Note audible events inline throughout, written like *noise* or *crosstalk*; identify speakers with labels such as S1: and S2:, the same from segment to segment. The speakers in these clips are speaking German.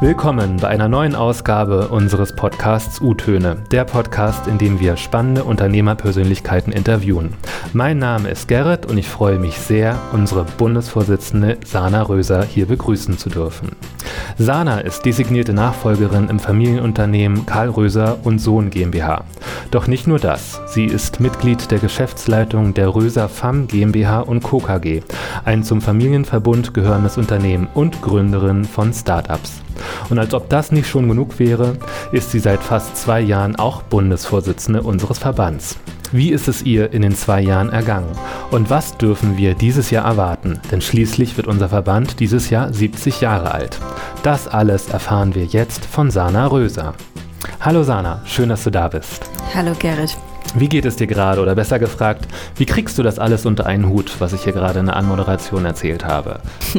S1: Willkommen bei einer neuen Ausgabe unseres Podcasts U-Töne, der Podcast, in dem wir spannende Unternehmerpersönlichkeiten interviewen. Mein Name ist Gerrit und ich freue mich sehr, unsere Bundesvorsitzende Sana Röser hier begrüßen zu dürfen. Sana ist designierte Nachfolgerin im Familienunternehmen Karl Röser und Sohn GmbH. Doch nicht nur das, sie ist Mitglied der Geschäftsleitung der Röser FAM GmbH und Co. KG, ein zum Familienverbund gehörendes Unternehmen und Gründerin von Startups. Und als ob das nicht schon genug wäre, ist sie seit fast zwei Jahren auch Bundesvorsitzende unseres Verbands. Wie ist es ihr in den zwei Jahren ergangen? Und was dürfen wir dieses Jahr erwarten? Denn schließlich wird unser Verband dieses Jahr 70 Jahre alt. Das alles erfahren wir jetzt von Sana Röser. Hallo Sana, schön, dass du da bist.
S2: Hallo Gerrit.
S1: Wie geht es dir gerade? Oder besser gefragt, wie kriegst du das alles unter einen Hut, was ich hier gerade in der Anmoderation erzählt habe? *laughs*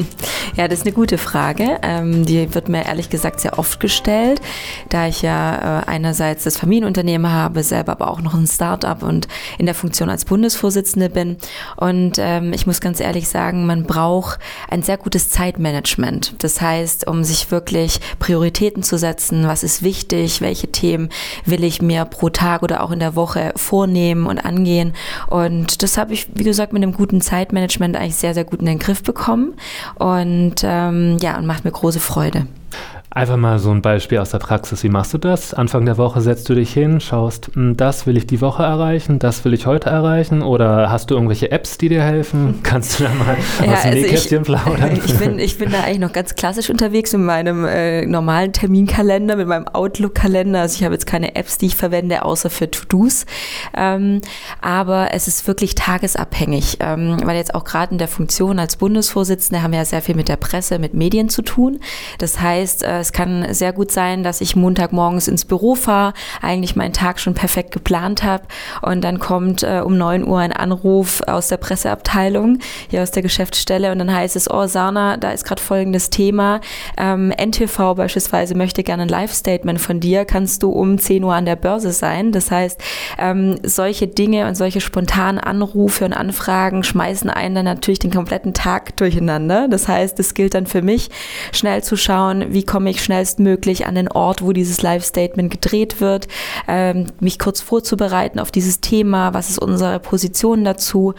S2: Ja, das ist eine gute Frage. Ähm, die wird mir ehrlich gesagt sehr oft gestellt, da ich ja äh, einerseits das Familienunternehmen habe, selber aber auch noch ein Start-up und in der Funktion als Bundesvorsitzende bin. Und ähm, ich muss ganz ehrlich sagen, man braucht ein sehr gutes Zeitmanagement. Das heißt, um sich wirklich Prioritäten zu setzen, was ist wichtig, welche Themen will ich mir pro Tag oder auch in der Woche vornehmen und angehen. Und das habe ich, wie gesagt, mit einem guten Zeitmanagement eigentlich sehr, sehr gut in den Griff bekommen. Und ähm, ja, und macht mir große Freude.
S1: Einfach mal so ein Beispiel aus der Praxis. Wie machst du das? Anfang der Woche setzt du dich hin, schaust, hm, das will ich die Woche erreichen, das will ich heute erreichen oder hast du irgendwelche Apps, die dir helfen? *laughs* Kannst du da mal ja, aus dem also Nähkästchen plaudern?
S2: Ich bin, ich bin da eigentlich noch ganz klassisch unterwegs mit meinem äh, normalen Terminkalender, mit meinem Outlook-Kalender. Also ich habe jetzt keine Apps, die ich verwende, außer für To-Dos. Ähm, aber es ist wirklich tagesabhängig, ähm, weil jetzt auch gerade in der Funktion als Bundesvorsitzende haben wir ja sehr viel mit der Presse, mit Medien zu tun. Das heißt, äh, es kann sehr gut sein, dass ich Montagmorgens ins Büro fahre, eigentlich meinen Tag schon perfekt geplant habe und dann kommt äh, um 9 Uhr ein Anruf aus der Presseabteilung, hier aus der Geschäftsstelle und dann heißt es, oh Sana, da ist gerade folgendes Thema. Ähm, NTV beispielsweise möchte gerne ein Live-Statement von dir. Kannst du um 10 Uhr an der Börse sein? Das heißt, ähm, solche Dinge und solche spontanen Anrufe und Anfragen schmeißen einen dann natürlich den kompletten Tag durcheinander. Das heißt, es gilt dann für mich, schnell zu schauen, wie komme komme ich schnellstmöglich an den Ort, wo dieses Live-Statement gedreht wird, ähm, mich kurz vorzubereiten auf dieses Thema, was ist unsere Position dazu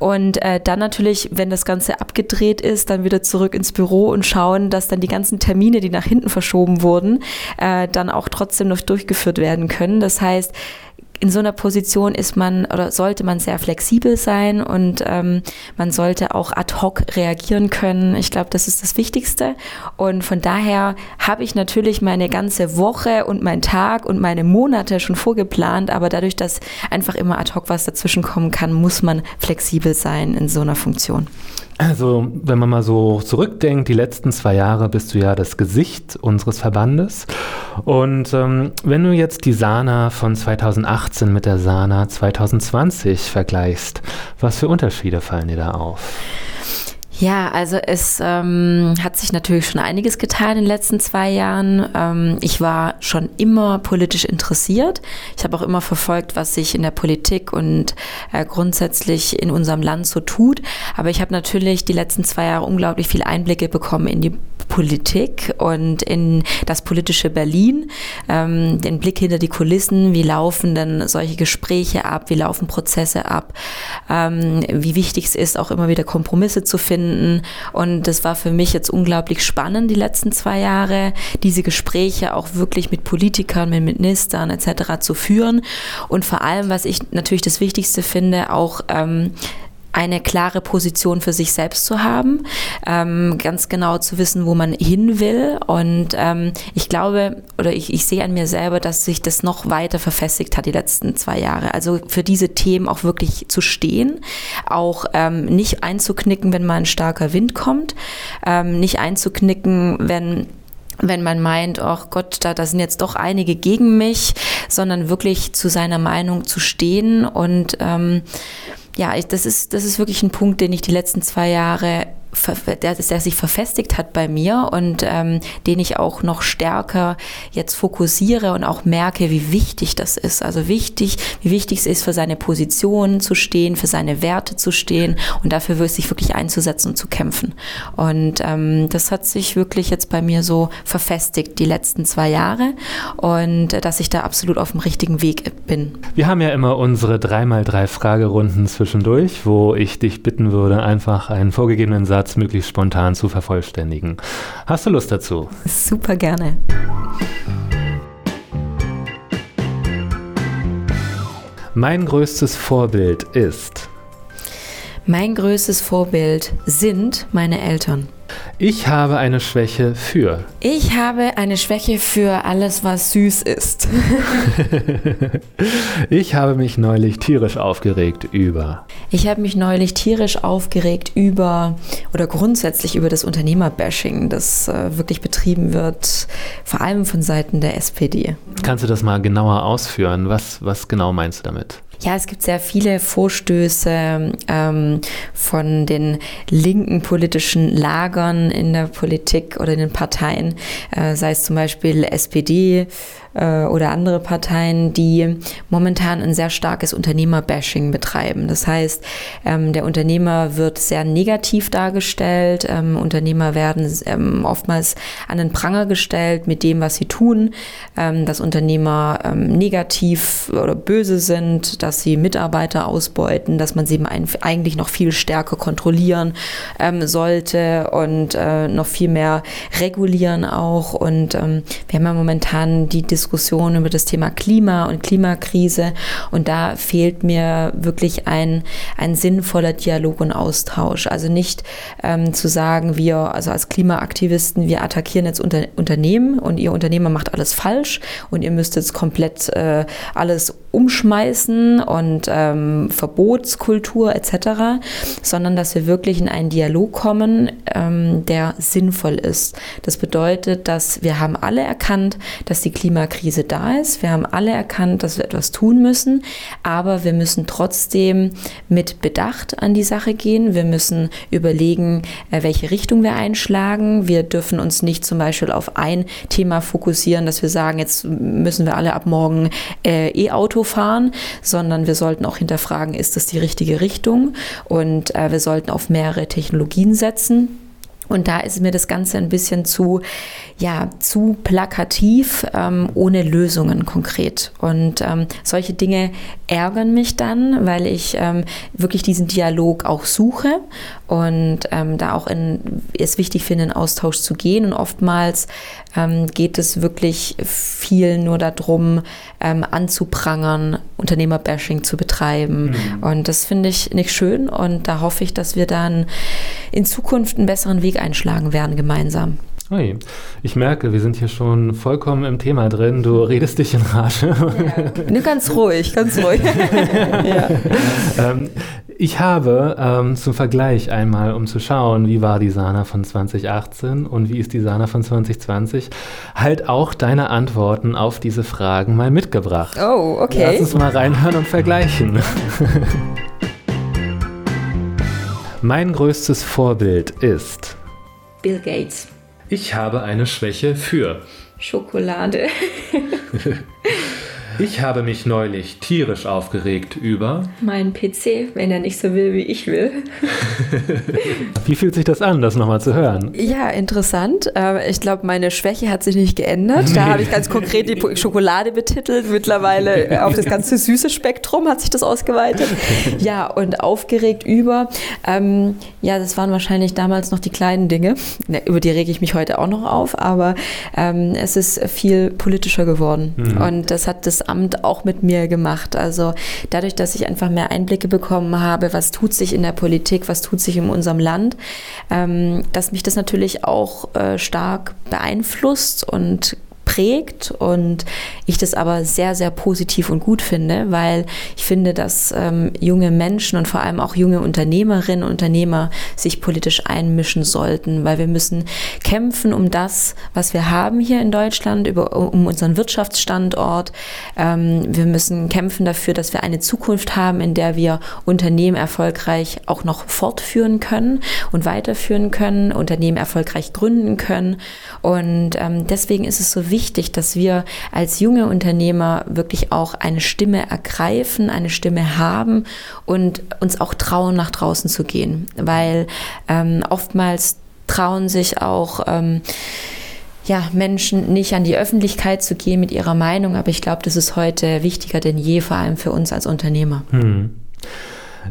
S2: und äh, dann natürlich, wenn das Ganze abgedreht ist, dann wieder zurück ins Büro und schauen, dass dann die ganzen Termine, die nach hinten verschoben wurden, äh, dann auch trotzdem noch durchgeführt werden können. Das heißt, in so einer Position ist man oder sollte man sehr flexibel sein und ähm, man sollte auch ad hoc reagieren können. Ich glaube, das ist das Wichtigste. Und von daher habe ich natürlich meine ganze Woche und meinen Tag und meine Monate schon vorgeplant, aber dadurch, dass einfach immer ad hoc was dazwischen kommen kann, muss man flexibel sein in so einer Funktion.
S1: Also, wenn man mal so zurückdenkt, die letzten zwei Jahre bist du ja das Gesicht unseres Verbandes. Und ähm, wenn du jetzt die Sana von 2018 mit der Sana 2020 vergleichst, was für Unterschiede fallen dir da auf?
S2: Ja, also es ähm, hat sich natürlich schon einiges getan in den letzten zwei Jahren. Ähm, ich war schon immer politisch interessiert. Ich habe auch immer verfolgt, was sich in der Politik und äh, grundsätzlich in unserem Land so tut. Aber ich habe natürlich die letzten zwei Jahre unglaublich viel Einblicke bekommen in die Politik und in das politische Berlin, ähm, den Blick hinter die Kulissen, wie laufen denn solche Gespräche ab, wie laufen Prozesse ab, ähm, wie wichtig es ist, auch immer wieder Kompromisse zu finden. Und das war für mich jetzt unglaublich spannend, die letzten zwei Jahre, diese Gespräche auch wirklich mit Politikern, mit Ministern etc. zu führen. Und vor allem, was ich natürlich das Wichtigste finde, auch ähm, eine klare Position für sich selbst zu haben, ähm, ganz genau zu wissen, wo man hin will. Und ähm, ich glaube oder ich, ich sehe an mir selber, dass sich das noch weiter verfestigt hat die letzten zwei Jahre. Also für diese Themen auch wirklich zu stehen, auch ähm, nicht einzuknicken, wenn mal ein starker Wind kommt, ähm, nicht einzuknicken, wenn wenn man meint, oh Gott, da, da sind jetzt doch einige gegen mich, sondern wirklich zu seiner Meinung zu stehen und ähm, ja, ich, das, ist, das ist wirklich ein Punkt, den ich die letzten zwei Jahre der, der sich verfestigt hat bei mir und ähm, den ich auch noch stärker jetzt fokussiere und auch merke, wie wichtig das ist. Also wichtig, wie wichtig es ist, für seine Position zu stehen, für seine Werte zu stehen und dafür sich wirklich einzusetzen und zu kämpfen. Und ähm, das hat sich wirklich jetzt bei mir so verfestigt die letzten zwei Jahre und äh, dass ich da absolut auf dem richtigen Weg bin.
S1: Wir haben ja immer unsere 3x3 Fragerunden zwischendurch, wo ich dich bitten würde, einfach einen vorgegebenen Satz möglichst spontan zu vervollständigen. Hast du Lust dazu?
S2: Super gerne.
S1: Mein größtes Vorbild ist.
S2: Mein größtes Vorbild sind meine Eltern.
S1: Ich habe eine Schwäche für.
S2: Ich habe eine Schwäche für alles, was süß ist. *laughs*
S1: ich habe mich neulich tierisch aufgeregt über.
S2: Ich habe mich neulich tierisch aufgeregt über oder grundsätzlich über das Unternehmerbashing, das äh, wirklich betrieben wird, vor allem von Seiten der SPD.
S1: Kannst du das mal genauer ausführen? Was, was genau meinst du damit?
S2: Ja, es gibt sehr viele Vorstöße ähm, von den linken politischen Lagern in der Politik oder in den Parteien, äh, sei es zum Beispiel SPD, äh, oder andere Parteien, die momentan ein sehr starkes Unternehmerbashing betreiben. Das heißt, ähm, der Unternehmer wird sehr negativ dargestellt. Ähm, Unternehmer werden ähm, oftmals an den Pranger gestellt mit dem, was sie tun, ähm, dass Unternehmer ähm, negativ oder böse sind, dass sie Mitarbeiter ausbeuten, dass man sie eigentlich noch viel stärker kontrollieren ähm, sollte und äh, noch viel mehr regulieren auch. Und wir haben ja momentan die Diskussion, Diskussion über das Thema Klima und Klimakrise. Und da fehlt mir wirklich ein, ein sinnvoller Dialog und Austausch. Also nicht ähm, zu sagen, wir, also als Klimaaktivisten, wir attackieren jetzt unter, Unternehmen und ihr Unternehmer macht alles falsch und ihr müsst jetzt komplett äh, alles umschmeißen und ähm, Verbotskultur etc., sondern dass wir wirklich in einen Dialog kommen, ähm, der sinnvoll ist. Das bedeutet, dass wir haben alle erkannt, dass die Klimakrise da ist. Wir haben alle erkannt, dass wir etwas tun müssen, aber wir müssen trotzdem mit Bedacht an die Sache gehen. Wir müssen überlegen, äh, welche Richtung wir einschlagen. Wir dürfen uns nicht zum Beispiel auf ein Thema fokussieren, dass wir sagen, jetzt müssen wir alle ab morgen äh, E-Auto fahren, sondern wir sollten auch hinterfragen, ist das die richtige Richtung? Und äh, wir sollten auf mehrere Technologien setzen. Und da ist mir das Ganze ein bisschen zu, ja, zu plakativ, ähm, ohne Lösungen konkret. Und ähm, solche Dinge ärgern mich dann, weil ich ähm, wirklich diesen Dialog auch suche und ähm, da auch in, es wichtig finde, in Austausch zu gehen. Und oftmals ähm, geht es wirklich viel nur darum, ähm, anzuprangern, Unternehmerbashing zu betreiben. Mhm. Und das finde ich nicht schön. Und da hoffe ich, dass wir dann in Zukunft einen besseren Weg einschlagen werden gemeinsam.
S1: Ui. Ich merke, wir sind hier schon vollkommen im Thema drin. Du *laughs* redest dich in Rage.
S2: Ja. Nur ganz ruhig, ganz ruhig. *laughs* ja.
S1: ähm, ich habe ähm, zum Vergleich einmal, um zu schauen, wie war die Sana von 2018 und wie ist die Sana von 2020, halt auch deine Antworten auf diese Fragen mal mitgebracht.
S2: Oh, okay.
S1: Lass uns mal reinhören und vergleichen. *laughs* mein größtes Vorbild ist
S2: Bill Gates.
S1: Ich habe eine Schwäche für
S2: Schokolade. *laughs*
S1: Ich habe mich neulich tierisch aufgeregt über
S2: meinen PC, wenn er nicht so will, wie ich will. *laughs*
S1: wie fühlt sich das an, das nochmal zu hören?
S2: Ja, interessant. Ich glaube, meine Schwäche hat sich nicht geändert. Nee. Da habe ich ganz konkret die Schokolade betitelt. Mittlerweile auf das ganze süße Spektrum hat sich das ausgeweitet. Ja, und aufgeregt über. Ähm, ja, das waren wahrscheinlich damals noch die kleinen Dinge. Über die rege ich mich heute auch noch auf. Aber ähm, es ist viel politischer geworden. Mhm. Und das hat das Amt auch mit mir gemacht. Also dadurch, dass ich einfach mehr Einblicke bekommen habe, was tut sich in der Politik, was tut sich in unserem Land, ähm, dass mich das natürlich auch äh, stark beeinflusst und prägt und ich das aber sehr, sehr positiv und gut finde, weil ich finde, dass ähm, junge Menschen und vor allem auch junge Unternehmerinnen und Unternehmer sich politisch einmischen sollten, weil wir müssen kämpfen um das, was wir haben hier in Deutschland, über, um unseren Wirtschaftsstandort. Ähm, wir müssen kämpfen dafür, dass wir eine Zukunft haben, in der wir Unternehmen erfolgreich auch noch fortführen können und weiterführen können, Unternehmen erfolgreich gründen können. Und ähm, deswegen ist es so wichtig, dass wir als junge Unternehmer wirklich auch eine Stimme ergreifen, eine Stimme haben und uns auch trauen, nach draußen zu gehen. Weil ähm, oftmals trauen sich auch ähm, ja, Menschen nicht an die Öffentlichkeit zu gehen mit ihrer Meinung, aber ich glaube, das ist heute wichtiger denn je, vor allem für uns als Unternehmer. Hm.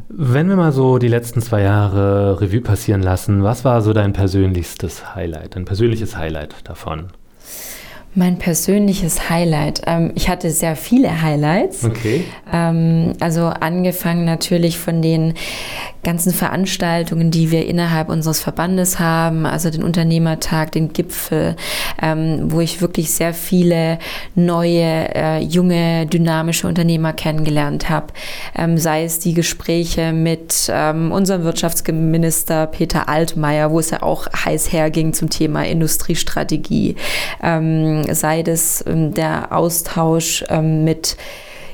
S1: Wenn wir mal so die letzten zwei Jahre Revue passieren lassen, was war so dein persönlichstes Highlight, dein persönliches Highlight davon?
S2: Mein persönliches Highlight. Ähm, ich hatte sehr viele Highlights.
S1: Okay.
S2: Ähm, also angefangen natürlich von den ganzen Veranstaltungen, die wir innerhalb unseres Verbandes haben, also den Unternehmertag, den Gipfel, ähm, wo ich wirklich sehr viele neue, äh, junge, dynamische Unternehmer kennengelernt habe. Sei es die Gespräche mit unserem Wirtschaftsminister Peter Altmaier, wo es ja auch heiß herging zum Thema Industriestrategie, sei es ähm, der Austausch ähm, mit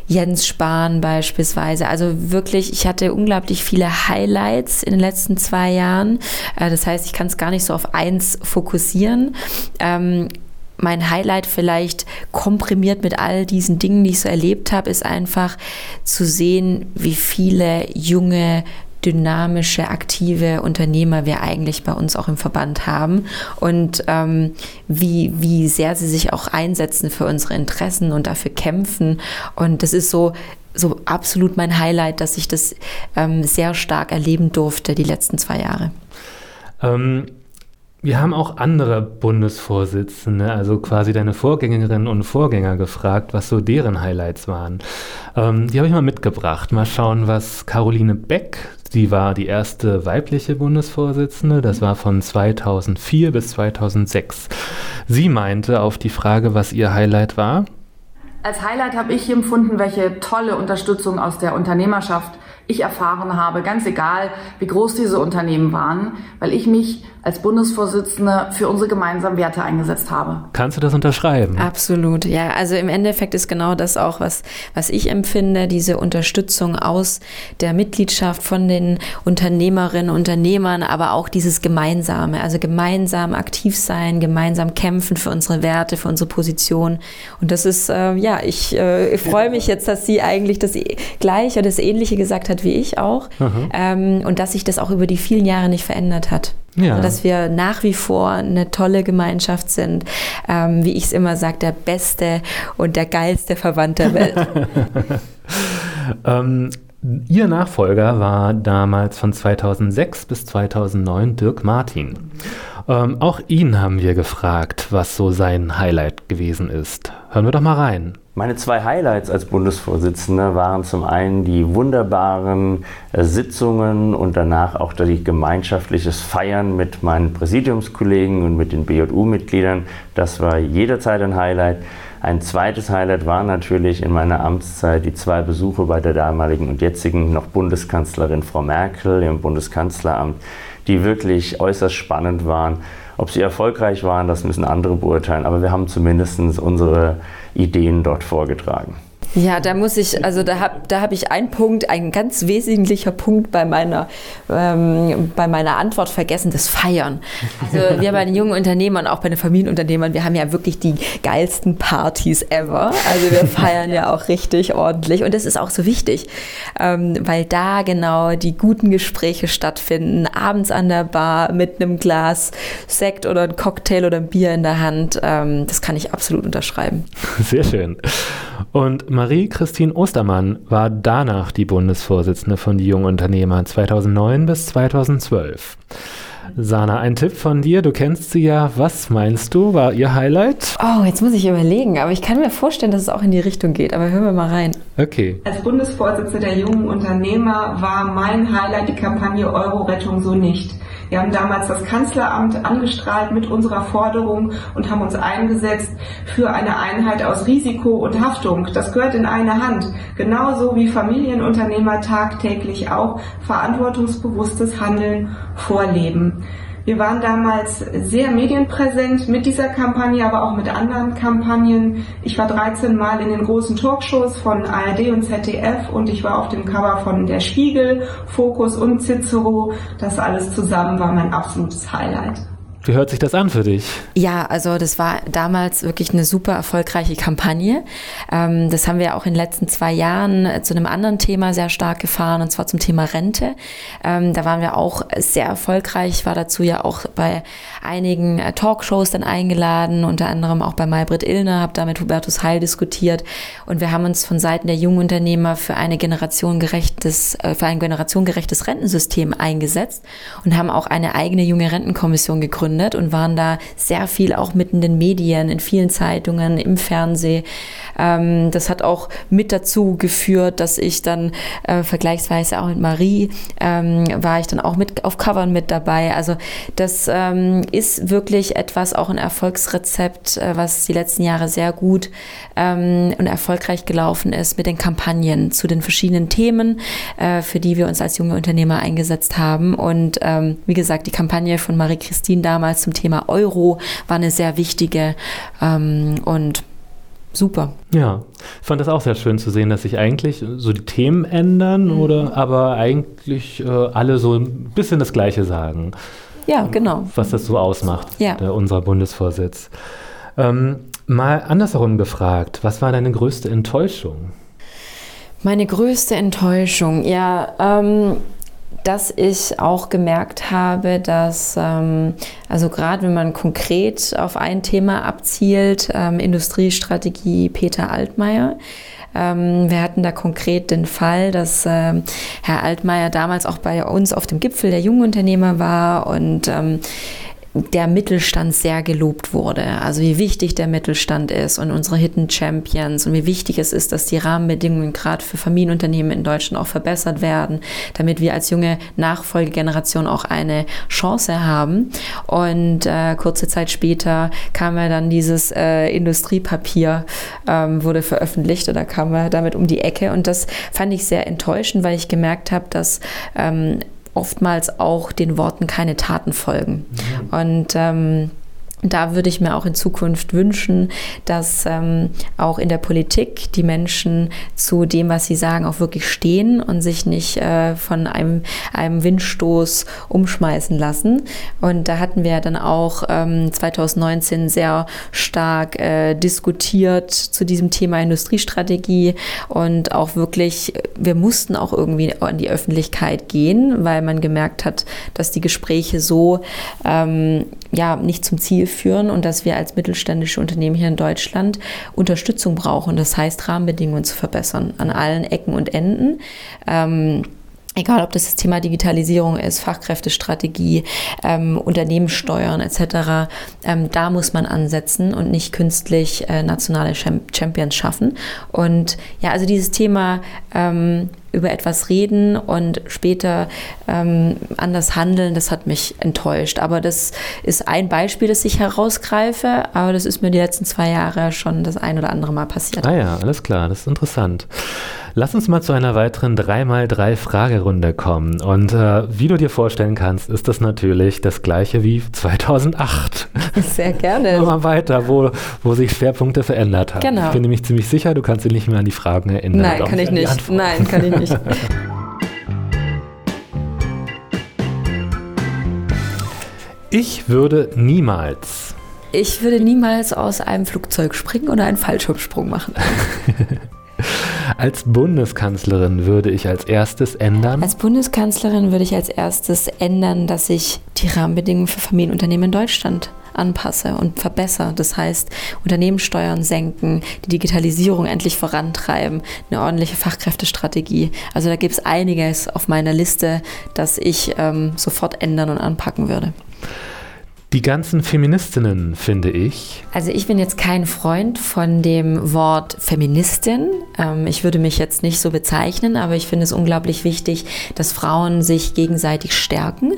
S2: Jens Spahn beispielsweise. Also wirklich, ich hatte unglaublich viele Highlights in den letzten zwei Jahren. Äh, das heißt, ich kann es gar nicht so auf eins fokussieren ähm, mein Highlight vielleicht komprimiert mit all diesen Dingen, die ich so erlebt habe, ist einfach zu sehen, wie viele junge dynamische, aktive Unternehmer wir eigentlich bei uns auch im Verband haben und ähm, wie, wie sehr sie sich auch einsetzen für unsere Interessen und dafür kämpfen. Und das ist so, so absolut mein Highlight, dass ich das ähm, sehr stark erleben durfte die letzten zwei Jahre.
S1: Ähm, wir haben auch andere Bundesvorsitzende, also quasi deine Vorgängerinnen und Vorgänger gefragt, was so deren Highlights waren. Ähm, die habe ich mal mitgebracht. Mal schauen, was Caroline Beck, Sie war die erste weibliche Bundesvorsitzende, das war von 2004 bis 2006. Sie meinte auf die Frage, was ihr Highlight war.
S3: Als Highlight habe ich empfunden, welche tolle Unterstützung aus der Unternehmerschaft ich erfahren habe, ganz egal, wie groß diese Unternehmen waren, weil ich mich als Bundesvorsitzende für unsere gemeinsamen Werte eingesetzt habe.
S1: Kannst du das unterschreiben?
S2: Absolut, ja. Also im Endeffekt ist genau das auch, was, was ich empfinde, diese Unterstützung aus der Mitgliedschaft von den Unternehmerinnen, Unternehmern, aber auch dieses Gemeinsame, also gemeinsam aktiv sein, gemeinsam kämpfen für unsere Werte, für unsere Position. Und das ist, äh, ja, ich äh, freue mich jetzt, dass sie eigentlich das Gleiche oder das Ähnliche gesagt hat wie ich auch. Ähm, und dass sich das auch über die vielen Jahre nicht verändert hat. Ja. Also, dass wir nach wie vor eine tolle Gemeinschaft sind. Ähm, wie ich es immer sage, der beste und der geilste Verband der Welt. *laughs*
S1: ähm, Ihr Nachfolger war damals von 2006 bis 2009 Dirk Martin. Ähm, auch ihn haben wir gefragt, was so sein Highlight gewesen ist. Hören wir doch mal rein.
S4: Meine zwei Highlights als Bundesvorsitzender waren zum einen die wunderbaren äh, Sitzungen und danach auch das gemeinschaftliches Feiern mit meinen Präsidiumskollegen und mit den BJU-Mitgliedern. Das war jederzeit ein Highlight. Ein zweites Highlight war natürlich in meiner Amtszeit die zwei Besuche bei der damaligen und jetzigen noch Bundeskanzlerin Frau Merkel im Bundeskanzleramt, die wirklich äußerst spannend waren. Ob sie erfolgreich waren, das müssen andere beurteilen, aber wir haben zumindest unsere Ideen dort vorgetragen.
S2: Ja, da muss ich, also da habe da hab ich einen Punkt, ein ganz wesentlicher Punkt bei meiner, ähm, bei meiner Antwort vergessen, das Feiern. Also wir bei den jungen Unternehmern, auch bei den Familienunternehmern, wir haben ja wirklich die geilsten Partys ever. Also wir feiern ja auch richtig ordentlich und das ist auch so wichtig, ähm, weil da genau die guten Gespräche stattfinden, abends an der Bar mit einem Glas Sekt oder ein Cocktail oder ein Bier in der Hand. Ähm, das kann ich absolut unterschreiben.
S1: Sehr schön. Und Marie-Christine Ostermann war danach die Bundesvorsitzende von Die Jungen Unternehmer 2009 bis 2012. Sana, ein Tipp von dir, du kennst sie ja. Was meinst du, war ihr Highlight?
S2: Oh, jetzt muss ich überlegen, aber ich kann mir vorstellen, dass es auch in die Richtung geht. Aber hören wir mal rein.
S1: Okay.
S5: Als Bundesvorsitzende der jungen Unternehmer war mein Highlight die Kampagne Euro-Rettung so nicht Wir haben damals das Kanzleramt angestrahlt mit unserer Forderung und haben uns eingesetzt für eine Einheit aus Risiko und Haftung. Das gehört in eine Hand. Genauso wie Familienunternehmer tagtäglich auch verantwortungsbewusstes Handeln vorleben. Wir waren damals sehr medienpräsent mit dieser Kampagne, aber auch mit anderen Kampagnen. Ich war 13 Mal in den großen Talkshows von ARD und ZDF und ich war auf dem Cover von Der Spiegel, Focus und Cicero. Das alles zusammen war mein absolutes Highlight.
S1: Wie hört sich das an für dich?
S2: Ja, also das war damals wirklich eine super erfolgreiche Kampagne. Ähm, das haben wir auch in den letzten zwei Jahren zu einem anderen Thema sehr stark gefahren, und zwar zum Thema Rente. Ähm, da waren wir auch sehr erfolgreich. Ich war dazu ja auch bei einigen äh, Talkshows dann eingeladen, unter anderem auch bei Maybrit Illner, habe da mit Hubertus Heil diskutiert. Und wir haben uns von Seiten der jungen Unternehmer für eine generationengerechtes, äh, für ein generationengerechtes Rentensystem eingesetzt und haben auch eine eigene junge Rentenkommission gegründet gegründet und waren da sehr viel auch mitten in den Medien, in vielen Zeitungen, im Fernsehen. Ähm, das hat auch mit dazu geführt, dass ich dann äh, vergleichsweise auch mit Marie ähm, war ich dann auch mit auf Covern mit dabei. Also das ähm, ist wirklich etwas, auch ein Erfolgsrezept, äh, was die letzten Jahre sehr gut ähm, und erfolgreich gelaufen ist mit den Kampagnen zu den verschiedenen Themen, äh, für die wir uns als junge Unternehmer eingesetzt haben. Und ähm, wie gesagt, die Kampagne von Marie-Christine damals damals zum Thema Euro war eine sehr wichtige ähm, und super.
S1: Ja, ich fand das auch sehr schön zu sehen, dass sich eigentlich so die Themen ändern mhm. oder aber eigentlich äh, alle so ein bisschen das Gleiche sagen.
S2: Ja, genau.
S1: Was das so ausmacht,
S2: ja.
S1: der, unser Bundesvorsitz. Ähm, mal andersherum gefragt, was war deine größte Enttäuschung?
S2: Meine größte Enttäuschung, ja, ähm, dass ich auch gemerkt habe, dass, ähm, also gerade wenn man konkret auf ein Thema abzielt, ähm, Industriestrategie Peter Altmaier, ähm, wir hatten da konkret den Fall, dass ähm, Herr Altmaier damals auch bei uns auf dem Gipfel der Jungunternehmer war und ähm, der Mittelstand sehr gelobt wurde. Also wie wichtig der Mittelstand ist und unsere Hidden Champions und wie wichtig es ist, dass die Rahmenbedingungen gerade für Familienunternehmen in Deutschland auch verbessert werden, damit wir als junge Nachfolgegeneration auch eine Chance haben. Und äh, kurze Zeit später kam ja dann dieses äh, Industriepapier, ähm, wurde veröffentlicht oder kam er damit um die Ecke. Und das fand ich sehr enttäuschend, weil ich gemerkt habe, dass ähm, oftmals auch den Worten keine Taten folgen. Mhm. Und ähm, da würde ich mir auch in Zukunft wünschen, dass ähm, auch in der Politik die Menschen zu dem, was sie sagen, auch wirklich stehen und sich nicht äh, von einem, einem Windstoß umschmeißen lassen. Und da hatten wir dann auch ähm, 2019 sehr stark äh, diskutiert zu diesem Thema Industriestrategie und auch wirklich, wir mussten auch irgendwie an die Öffentlichkeit gehen, weil man gemerkt hat, dass die Gespräche so ähm, ja nicht zum Ziel führen und dass wir als mittelständische Unternehmen hier in Deutschland Unterstützung brauchen. Das heißt, Rahmenbedingungen zu verbessern an allen Ecken und Enden. Ähm, egal ob das das Thema Digitalisierung ist, Fachkräftestrategie, ähm, Unternehmenssteuern etc., ähm, da muss man ansetzen und nicht künstlich äh, nationale Champions schaffen. Und ja, also dieses Thema ähm, über etwas reden und später ähm, anders handeln, das hat mich enttäuscht. Aber das ist ein Beispiel, das ich herausgreife, aber das ist mir die letzten zwei Jahre schon das ein oder andere Mal passiert.
S1: Ah ja, alles klar, das ist interessant. Lass uns mal zu einer weiteren 3x3-Fragerunde kommen. Und äh, wie du dir vorstellen kannst, ist das natürlich das gleiche wie 2008.
S2: Sehr gerne. *laughs*
S1: mal weiter, wo, wo sich Schwerpunkte verändert haben. Genau. Ich bin nämlich ziemlich sicher, du kannst dich nicht mehr an die Fragen erinnern.
S2: Nein, kann ich nicht. Nein, kann ich nicht.
S1: Ich würde niemals.
S2: Ich würde niemals aus einem Flugzeug springen oder einen Fallschirmsprung machen. *laughs*
S1: Als Bundeskanzlerin würde ich als erstes ändern.
S2: Als Bundeskanzlerin würde ich als erstes ändern, dass ich die Rahmenbedingungen für Familienunternehmen in Deutschland anpasse und verbessere. Das heißt, Unternehmenssteuern senken, die Digitalisierung endlich vorantreiben, eine ordentliche Fachkräftestrategie. Also da gibt es einiges auf meiner Liste, das ich ähm, sofort ändern und anpacken würde.
S1: Die ganzen Feministinnen, finde ich.
S2: Also ich bin jetzt kein Freund von dem Wort Feministin. Ähm, ich würde mich jetzt nicht so bezeichnen, aber ich finde es unglaublich wichtig, dass Frauen sich gegenseitig stärken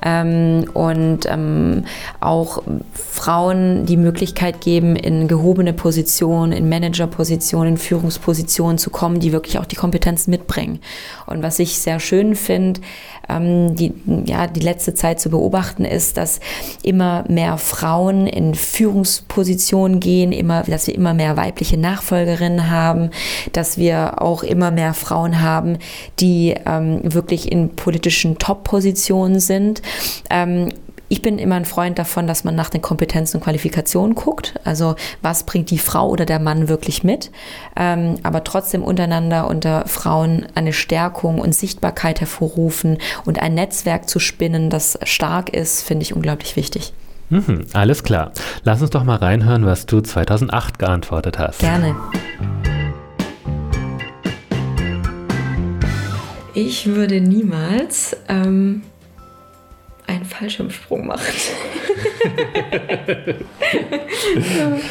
S2: ähm, und ähm, auch Frauen die Möglichkeit geben, in gehobene Positionen, in Managerpositionen, in Führungspositionen zu kommen, die wirklich auch die Kompetenzen mitbringen. Und was ich sehr schön finde, ähm, die, ja, die letzte Zeit zu beobachten ist, dass immer mehr Frauen in Führungspositionen gehen, immer, dass wir immer mehr weibliche Nachfolgerinnen haben, dass wir auch immer mehr Frauen haben, die ähm, wirklich in politischen Top-Positionen sind. Ähm, ich bin immer ein Freund davon, dass man nach den Kompetenzen und Qualifikationen guckt. Also was bringt die Frau oder der Mann wirklich mit? Ähm, aber trotzdem untereinander unter Frauen eine Stärkung und Sichtbarkeit hervorrufen und ein Netzwerk zu spinnen, das stark ist, finde ich unglaublich wichtig.
S1: Mhm, alles klar. Lass uns doch mal reinhören, was du 2008 geantwortet hast.
S2: Gerne. Ich würde niemals ähm, einen Fallschirmsprung macht. *laughs*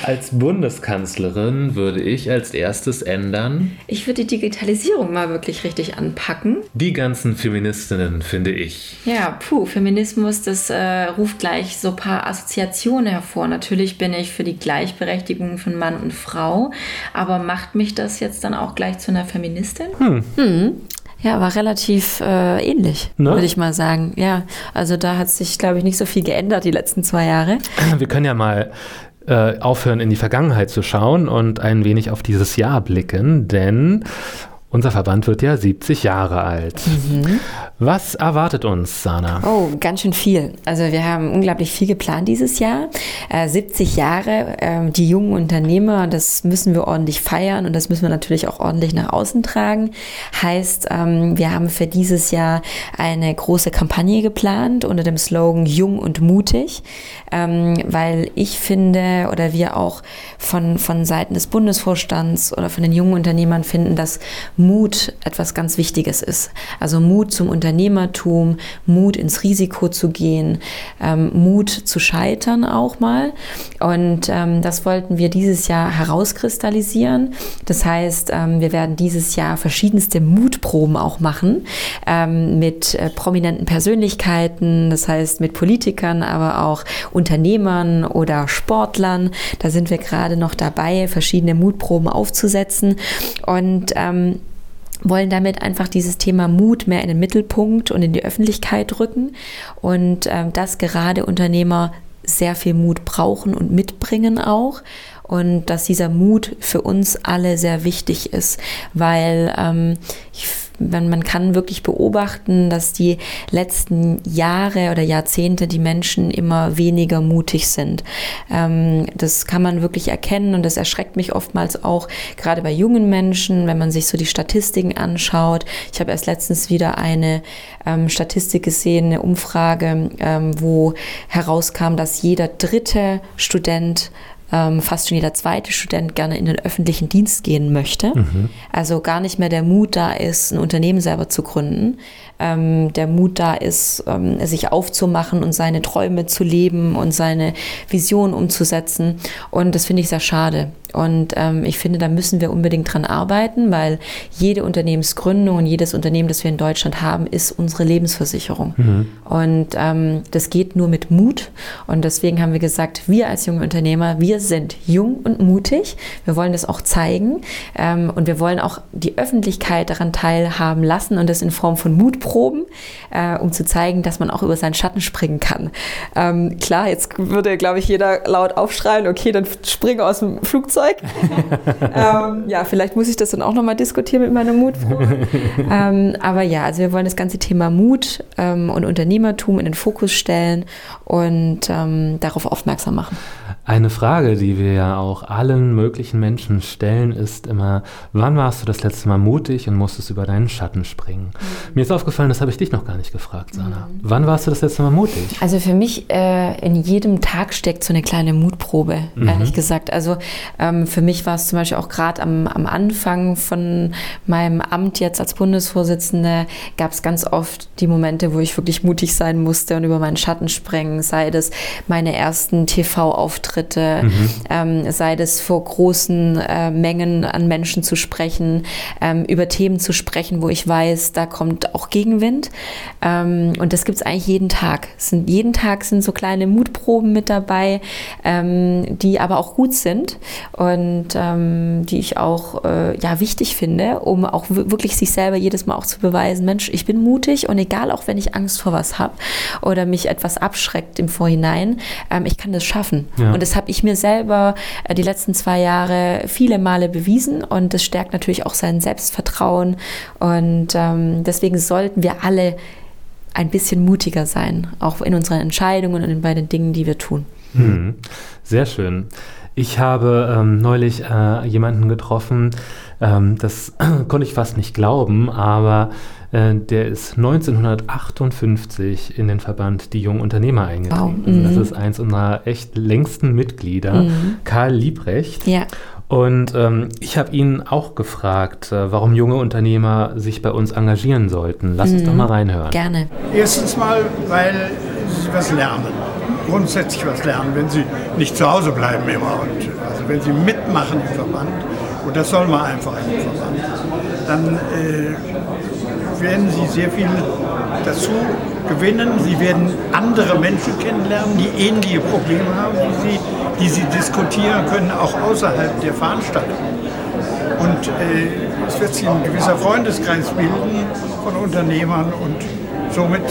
S1: als Bundeskanzlerin würde ich als erstes ändern.
S2: Ich würde die Digitalisierung mal wirklich richtig anpacken.
S1: Die ganzen Feministinnen, finde ich.
S2: Ja, puh, Feminismus, das äh, ruft gleich so ein paar Assoziationen hervor. Natürlich bin ich für die Gleichberechtigung von Mann und Frau, aber macht mich das jetzt dann auch gleich zu einer Feministin? Hm. Hm. Ja, war relativ äh, ähnlich, ne? würde ich mal sagen. Ja, also da hat sich, glaube ich, nicht so viel geändert die letzten zwei Jahre. *clears throat*
S1: Wir können ja mal äh, aufhören, in die Vergangenheit zu schauen und ein wenig auf dieses Jahr blicken, denn unser Verband wird ja 70 Jahre alt. Mhm. Was erwartet uns, Sana?
S2: Oh, ganz schön viel. Also wir haben unglaublich viel geplant dieses Jahr. Äh, 70 Jahre, äh, die jungen Unternehmer, das müssen wir ordentlich feiern und das müssen wir natürlich auch ordentlich nach außen tragen. Heißt, ähm, wir haben für dieses Jahr eine große Kampagne geplant unter dem Slogan Jung und mutig, ähm, weil ich finde oder wir auch von, von Seiten des Bundesvorstands oder von den jungen Unternehmern finden, dass Mut etwas ganz Wichtiges ist. Also Mut zum Unternehmertum, Mut ins Risiko zu gehen, ähm, Mut zu scheitern auch mal. Und ähm, das wollten wir dieses Jahr herauskristallisieren. Das heißt, ähm, wir werden dieses Jahr verschiedenste Mutproben auch machen ähm, mit äh, prominenten Persönlichkeiten, das heißt mit Politikern, aber auch Unternehmern oder Sportlern. Da sind wir gerade noch dabei, verschiedene Mutproben aufzusetzen. Und ähm, wollen damit einfach dieses Thema Mut mehr in den Mittelpunkt und in die Öffentlichkeit rücken und ähm, dass gerade Unternehmer sehr viel Mut brauchen und mitbringen auch und dass dieser Mut für uns alle sehr wichtig ist, weil ähm, ich man, man kann wirklich beobachten, dass die letzten Jahre oder Jahrzehnte die Menschen immer weniger mutig sind. Ähm, das kann man wirklich erkennen und das erschreckt mich oftmals auch, gerade bei jungen Menschen, wenn man sich so die Statistiken anschaut. Ich habe erst letztens wieder eine ähm, Statistik gesehen, eine Umfrage, ähm, wo herauskam, dass jeder dritte Student ähm, fast schon jeder zweite Student gerne in den öffentlichen Dienst gehen möchte. Mhm. Also gar nicht mehr der Mut da ist, ein Unternehmen selber zu gründen. Ähm, der Mut da ist, ähm, sich aufzumachen und seine Träume zu leben und seine Vision umzusetzen. Und das finde ich sehr schade. Und ähm, ich finde, da müssen wir unbedingt dran arbeiten, weil jede Unternehmensgründung und jedes Unternehmen, das wir in Deutschland haben, ist unsere Lebensversicherung. Mhm. Und ähm, das geht nur mit Mut. Und deswegen haben wir gesagt, wir als junge Unternehmer, wir sind jung und mutig. Wir wollen das auch zeigen. Ähm, und wir wollen auch die Öffentlichkeit daran teilhaben lassen und das in Form von Mutproben, äh, um zu zeigen, dass man auch über seinen Schatten springen kann. Ähm, klar, jetzt würde, glaube ich, jeder laut aufschreien, okay, dann springe aus dem Flugzeug Flugzeug. *laughs* ähm, ja, vielleicht muss ich das dann auch nochmal diskutieren mit meiner Mutprobe. ähm, aber ja, also wir wollen das ganze Thema Mut ähm, und Unternehmertum in den Fokus stellen und ähm, darauf aufmerksam machen.
S1: Eine Frage, die wir ja auch allen möglichen Menschen stellen, ist immer, wann warst du das letzte Mal mutig und musstest über deinen Schatten springen? Mhm. Mir ist aufgefallen, das habe ich dich noch gar nicht gefragt, Sana. Mhm. Wann warst du das letzte Mal mutig?
S2: Also für mich äh, in jedem Tag steckt so eine kleine Mutprobe, mhm. ehrlich gesagt. Also ähm, für mich war es zum Beispiel auch gerade am, am Anfang von meinem Amt jetzt als Bundesvorsitzende, gab es ganz oft die Momente, wo ich wirklich mutig sein musste und über meinen Schatten springen, sei das meine ersten TV-Auftritte Auftritte, mhm. ähm, sei das vor großen äh, Mengen an Menschen zu sprechen, ähm, über Themen zu sprechen, wo ich weiß, da kommt auch Gegenwind. Ähm, und das gibt es eigentlich jeden Tag. Sind, jeden Tag sind so kleine Mutproben mit dabei, ähm, die aber auch gut sind und ähm, die ich auch äh, ja, wichtig finde, um auch wirklich sich selber jedes Mal auch zu beweisen, Mensch, ich bin mutig und egal auch wenn ich Angst vor was habe oder mich etwas abschreckt im Vorhinein, ähm, ich kann das schaffen. Ja. Und das habe ich mir selber äh, die letzten zwei Jahre viele Male bewiesen und das stärkt natürlich auch sein Selbstvertrauen. Und ähm, deswegen sollten wir alle ein bisschen mutiger sein, auch in unseren Entscheidungen und bei den Dingen, die wir tun.
S1: Hm. Sehr schön. Ich habe ähm, neulich äh, jemanden getroffen, ähm, das *clears throat* konnte ich fast nicht glauben, aber äh, der ist 1958 in den Verband Die Jungen Unternehmer eingetreten. Wow. Mhm. Das ist eins unserer echt längsten Mitglieder, mhm. Karl Liebrecht. Ja. Und ähm, ich habe ihn auch gefragt, äh, warum junge Unternehmer sich bei uns engagieren sollten. Lass mhm. uns doch mal reinhören.
S2: Gerne.
S6: Erstens mal, weil sie was lernen. Grundsätzlich was lernen, wenn sie nicht zu Hause bleiben immer. Und also wenn sie mitmachen im Verband, und das soll man einfach im Verband, dann äh, werden Sie sehr viel dazu gewinnen. Sie werden andere Menschen kennenlernen, die ähnliche Probleme haben wie Sie, die Sie diskutieren können, auch außerhalb der Veranstaltung. Und äh, es wird sich ein gewisser Freundeskreis bilden von Unternehmern und somit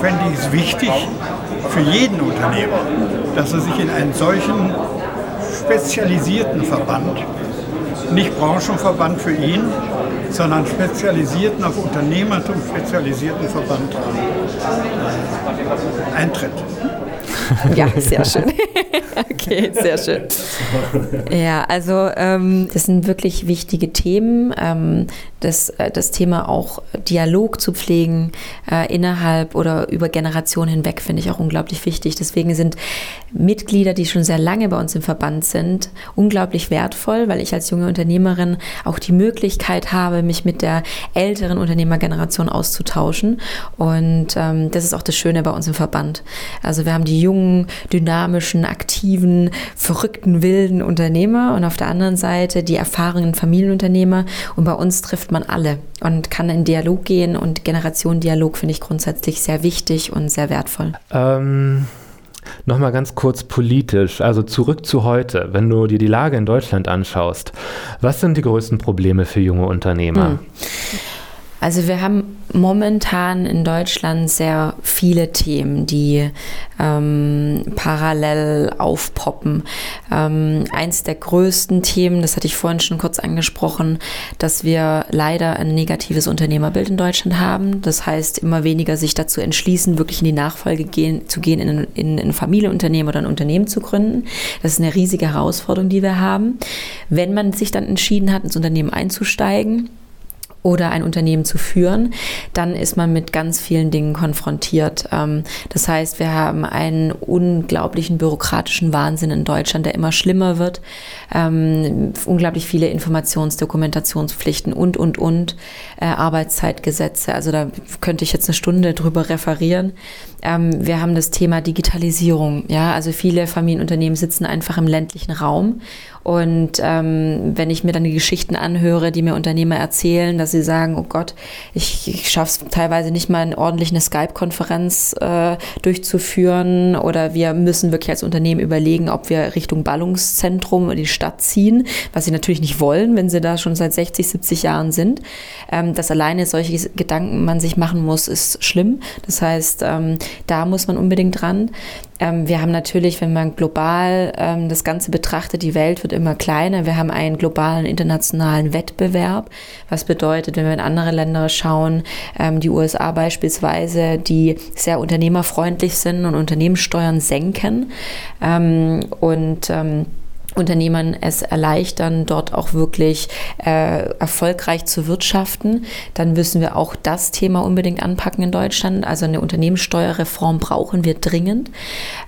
S6: fände ich es wichtig für jeden Unternehmer, dass er sich in einen solchen spezialisierten Verband, nicht Branchenverband für ihn, sondern spezialisierten, auf Unternehmertum spezialisierten Verband äh, eintritt. *laughs*
S2: Ja, sehr schön. *laughs* okay, sehr schön. Ja, also ähm, das sind wirklich wichtige Themen. Ähm, das, äh, das Thema auch Dialog zu pflegen äh, innerhalb oder über Generationen hinweg finde ich auch unglaublich wichtig. Deswegen sind Mitglieder, die schon sehr lange bei uns im Verband sind, unglaublich wertvoll, weil ich als junge Unternehmerin auch die Möglichkeit habe, mich mit der älteren Unternehmergeneration auszutauschen. Und ähm, das ist auch das Schöne bei uns im Verband. Also wir haben die jungen, dynamischen, aktiven, verrückten, wilden Unternehmer und auf der anderen Seite die erfahrenen Familienunternehmer. Und bei uns trifft man alle und kann in Dialog gehen und Generationendialog finde ich grundsätzlich sehr wichtig und sehr wertvoll.
S1: Ähm, Nochmal ganz kurz politisch, also zurück zu heute, wenn du dir die Lage in Deutschland anschaust, was sind die größten Probleme für junge Unternehmer? Hm.
S2: Also wir haben momentan in Deutschland sehr viele Themen, die ähm, parallel aufpoppen. Ähm, eins der größten Themen, das hatte ich vorhin schon kurz angesprochen, dass wir leider ein negatives Unternehmerbild in Deutschland haben. Das heißt, immer weniger sich dazu entschließen, wirklich in die Nachfolge gehen, zu gehen, in, in, in ein Familienunternehmen oder ein Unternehmen zu gründen. Das ist eine riesige Herausforderung, die wir haben. Wenn man sich dann entschieden hat, ins Unternehmen einzusteigen, oder ein Unternehmen zu führen, dann ist man mit ganz vielen Dingen konfrontiert. Ähm, das heißt, wir haben einen unglaublichen bürokratischen Wahnsinn in Deutschland, der immer schlimmer wird. Ähm, unglaublich viele Informations-, Dokumentationspflichten und, und, und äh, Arbeitszeitgesetze. Also da könnte ich jetzt eine Stunde drüber referieren. Ähm, wir haben das Thema Digitalisierung. Ja, also viele Familienunternehmen sitzen einfach im ländlichen Raum und wenn ich mir dann die Geschichten anhöre, die mir Unternehmer erzählen, dass sie sagen, oh Gott, ich, ich schaffe es teilweise nicht mal eine ordentliche Skype-Konferenz äh, durchzuführen oder wir müssen wirklich als Unternehmen überlegen, ob wir Richtung Ballungszentrum in die Stadt ziehen, was sie natürlich nicht wollen, wenn sie da schon seit 60, 70 Jahren sind. Ähm, dass alleine solche Gedanken man sich machen muss, ist schlimm. Das heißt, ähm, da muss man unbedingt dran. Ähm, wir haben natürlich, wenn man global ähm, das Ganze betrachtet, die Welt wird immer kleiner. Wir haben einen globalen internationalen Wettbewerb, was bedeutet, wenn wir in andere Länder schauen, ähm, die USA beispielsweise, die sehr unternehmerfreundlich sind und Unternehmenssteuern senken ähm, und ähm, Unternehmern es erleichtern, dort auch wirklich äh, erfolgreich zu wirtschaften, dann müssen wir auch das Thema unbedingt anpacken in Deutschland. Also eine Unternehmenssteuerreform brauchen wir dringend.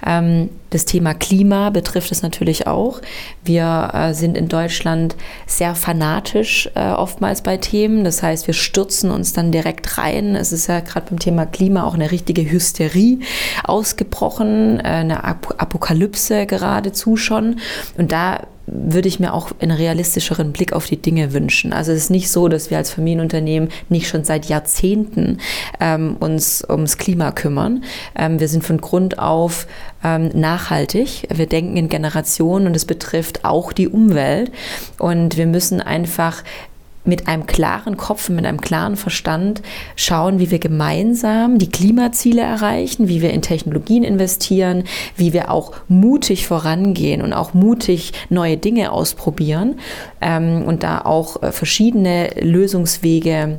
S2: Ähm, das Thema Klima betrifft es natürlich auch. Wir äh, sind in Deutschland sehr fanatisch äh, oftmals bei Themen. Das heißt, wir stürzen uns dann direkt rein. Es ist ja gerade beim Thema Klima auch eine richtige Hysterie ausgebrochen, äh, eine Ap Apokalypse geradezu schon. Und da würde ich mir auch einen realistischeren Blick auf die Dinge wünschen. Also es ist nicht so, dass wir als Familienunternehmen nicht schon seit Jahrzehnten ähm, uns ums Klima kümmern. Ähm, wir sind von Grund auf ähm, nachhaltig. Wir denken in Generationen und es betrifft auch die Umwelt. Und wir müssen einfach mit einem klaren Kopf, mit einem klaren Verstand schauen, wie wir gemeinsam die Klimaziele erreichen, wie wir in Technologien investieren, wie wir auch mutig vorangehen und auch mutig neue Dinge ausprobieren ähm, und da auch äh, verschiedene Lösungswege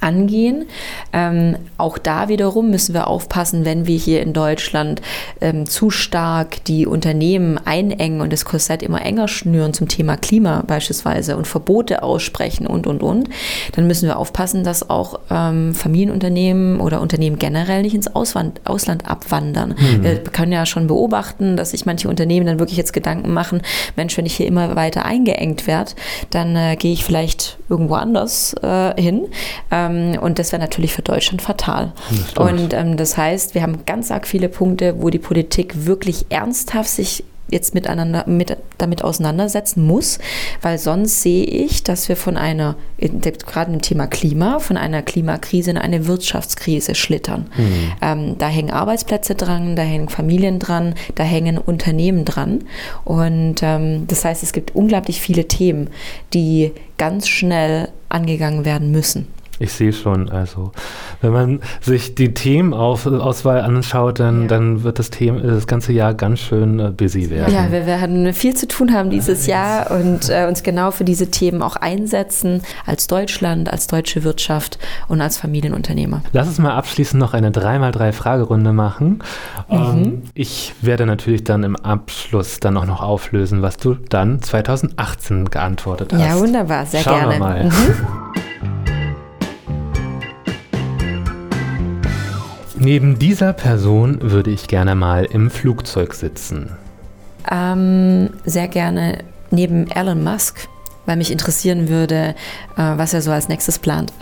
S2: angehen. Ähm, auch da wiederum müssen wir aufpassen, wenn wir hier in Deutschland ähm, zu stark die Unternehmen einengen und das Korsett immer enger schnüren zum Thema Klima beispielsweise und Verbote aussprechen und, und, und, dann müssen wir aufpassen, dass auch ähm, Familienunternehmen oder Unternehmen generell nicht ins Ausland, Ausland abwandern. Mhm. Wir können ja schon beobachten, dass sich manche Unternehmen dann wirklich jetzt Gedanken machen, Mensch, wenn ich hier immer weiter eingeengt werde, dann äh, gehe ich vielleicht irgendwo anders äh, hin. Ähm, ähm, und das wäre natürlich für Deutschland fatal. Und ähm, das heißt, wir haben ganz arg viele Punkte, wo die Politik wirklich ernsthaft sich jetzt miteinander mit, damit auseinandersetzen muss, weil sonst sehe ich, dass wir von einer, gerade im Thema Klima, von einer Klimakrise in eine Wirtschaftskrise schlittern. Mhm. Ähm, da hängen Arbeitsplätze dran, da hängen Familien dran, da hängen Unternehmen dran. Und ähm, das heißt, es gibt unglaublich viele Themen, die ganz schnell angegangen werden müssen.
S1: Ich sehe schon, also wenn man sich die Themenauswahl anschaut, dann, ja. dann wird das, Thema, das ganze Jahr ganz schön äh, busy werden.
S2: Ja, wir werden viel zu tun haben dieses Jahr und äh, uns genau für diese Themen auch einsetzen, als Deutschland, als deutsche Wirtschaft und als Familienunternehmer.
S1: Lass uns mal abschließend noch eine 3x3-Fragerunde machen. Mhm. Ähm, ich werde natürlich dann im Abschluss dann auch noch auflösen, was du dann 2018 geantwortet hast.
S2: Ja, wunderbar, sehr
S1: Schauen
S2: gerne.
S1: Wir mal. Mhm. *laughs* Neben dieser Person würde ich gerne mal im Flugzeug sitzen.
S2: Ähm, sehr gerne neben Elon Musk, weil mich interessieren würde, äh, was er so als nächstes plant.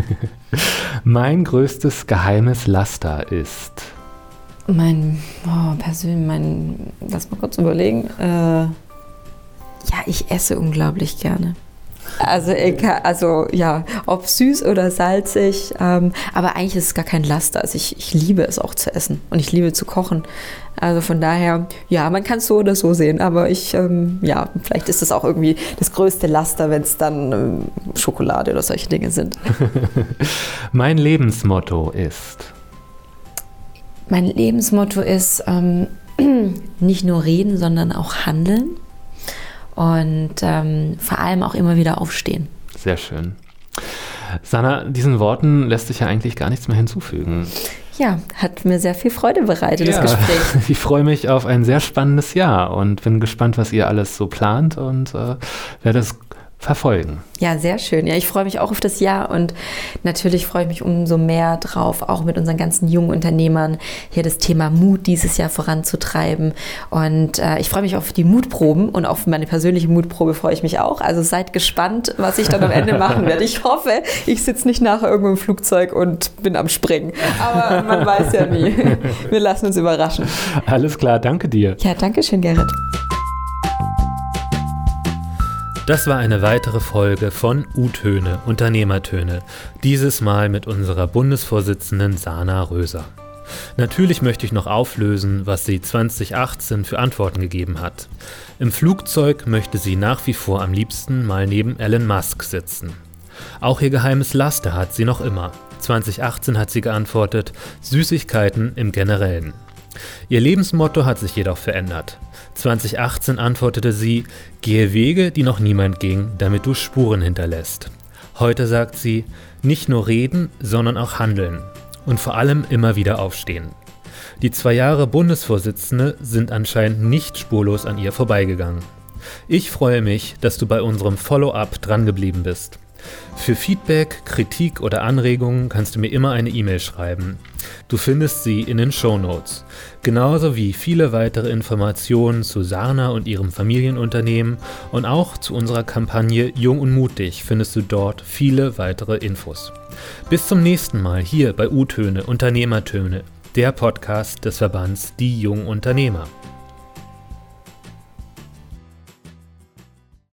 S2: *laughs*
S1: mein größtes geheimes Laster ist.
S2: Mein, oh, persönlich, mein, lass mal kurz überlegen. Äh, ja, ich esse unglaublich gerne. Also, also ja, ob süß oder salzig, ähm, aber eigentlich ist es gar kein Laster. Also ich, ich liebe es auch zu essen und ich liebe zu kochen. Also von daher, ja, man kann es so oder so sehen, aber ich, ähm, ja, vielleicht ist es auch irgendwie das größte Laster, wenn es dann ähm, Schokolade oder solche Dinge sind. *laughs*
S1: mein Lebensmotto ist.
S2: Mein Lebensmotto ist ähm, *clears throat* nicht nur reden, sondern auch handeln und ähm, vor allem auch immer wieder aufstehen.
S1: Sehr schön. Sana, diesen Worten lässt sich ja eigentlich gar nichts mehr hinzufügen.
S2: Ja, hat mir sehr viel Freude bereitet, ja, das Gespräch. *laughs*
S1: Ich freue mich auf ein sehr spannendes Jahr und bin gespannt, was ihr alles so plant und äh, werde es verfolgen.
S2: Ja, sehr schön. Ja, ich freue mich auch auf das Jahr und natürlich freue ich mich umso mehr drauf, auch mit unseren ganzen jungen Unternehmern hier das Thema Mut dieses Jahr voranzutreiben. Und äh, ich freue mich auf die Mutproben und auf meine persönliche Mutprobe freue ich mich auch. Also seid gespannt, was ich dann am Ende machen werde. Ich hoffe, ich sitze nicht nachher irgendwo im Flugzeug und bin am Springen. Aber man weiß ja nie. Wir lassen uns überraschen.
S1: Alles klar, danke dir.
S2: Ja, danke schön, Gerrit.
S1: Das war eine weitere Folge von U-Töne, Unternehmertöne, dieses Mal mit unserer Bundesvorsitzenden Sana Röser. Natürlich möchte ich noch auflösen, was sie 2018 für Antworten gegeben hat. Im Flugzeug möchte sie nach wie vor am liebsten mal neben Elon Musk sitzen. Auch ihr geheimes Laster hat sie noch immer. 2018 hat sie geantwortet, Süßigkeiten im Generellen. Ihr Lebensmotto hat sich jedoch verändert. 2018 antwortete sie, gehe Wege, die noch niemand ging, damit du Spuren hinterlässt. Heute sagt sie, nicht nur reden, sondern auch handeln und vor allem immer wieder aufstehen. Die zwei Jahre Bundesvorsitzende sind anscheinend nicht spurlos an ihr vorbeigegangen. Ich freue mich, dass du bei unserem Follow-up drangeblieben bist. Für Feedback, Kritik oder Anregungen kannst du mir immer eine E-Mail schreiben. Du findest sie in den Show Notes. Genauso wie viele weitere Informationen zu Sarna und ihrem Familienunternehmen und auch zu unserer Kampagne Jung und Mutig findest du dort viele weitere Infos. Bis zum nächsten Mal hier bei U-Töne Unternehmertöne, der Podcast des Verbands Die Jungen Unternehmer.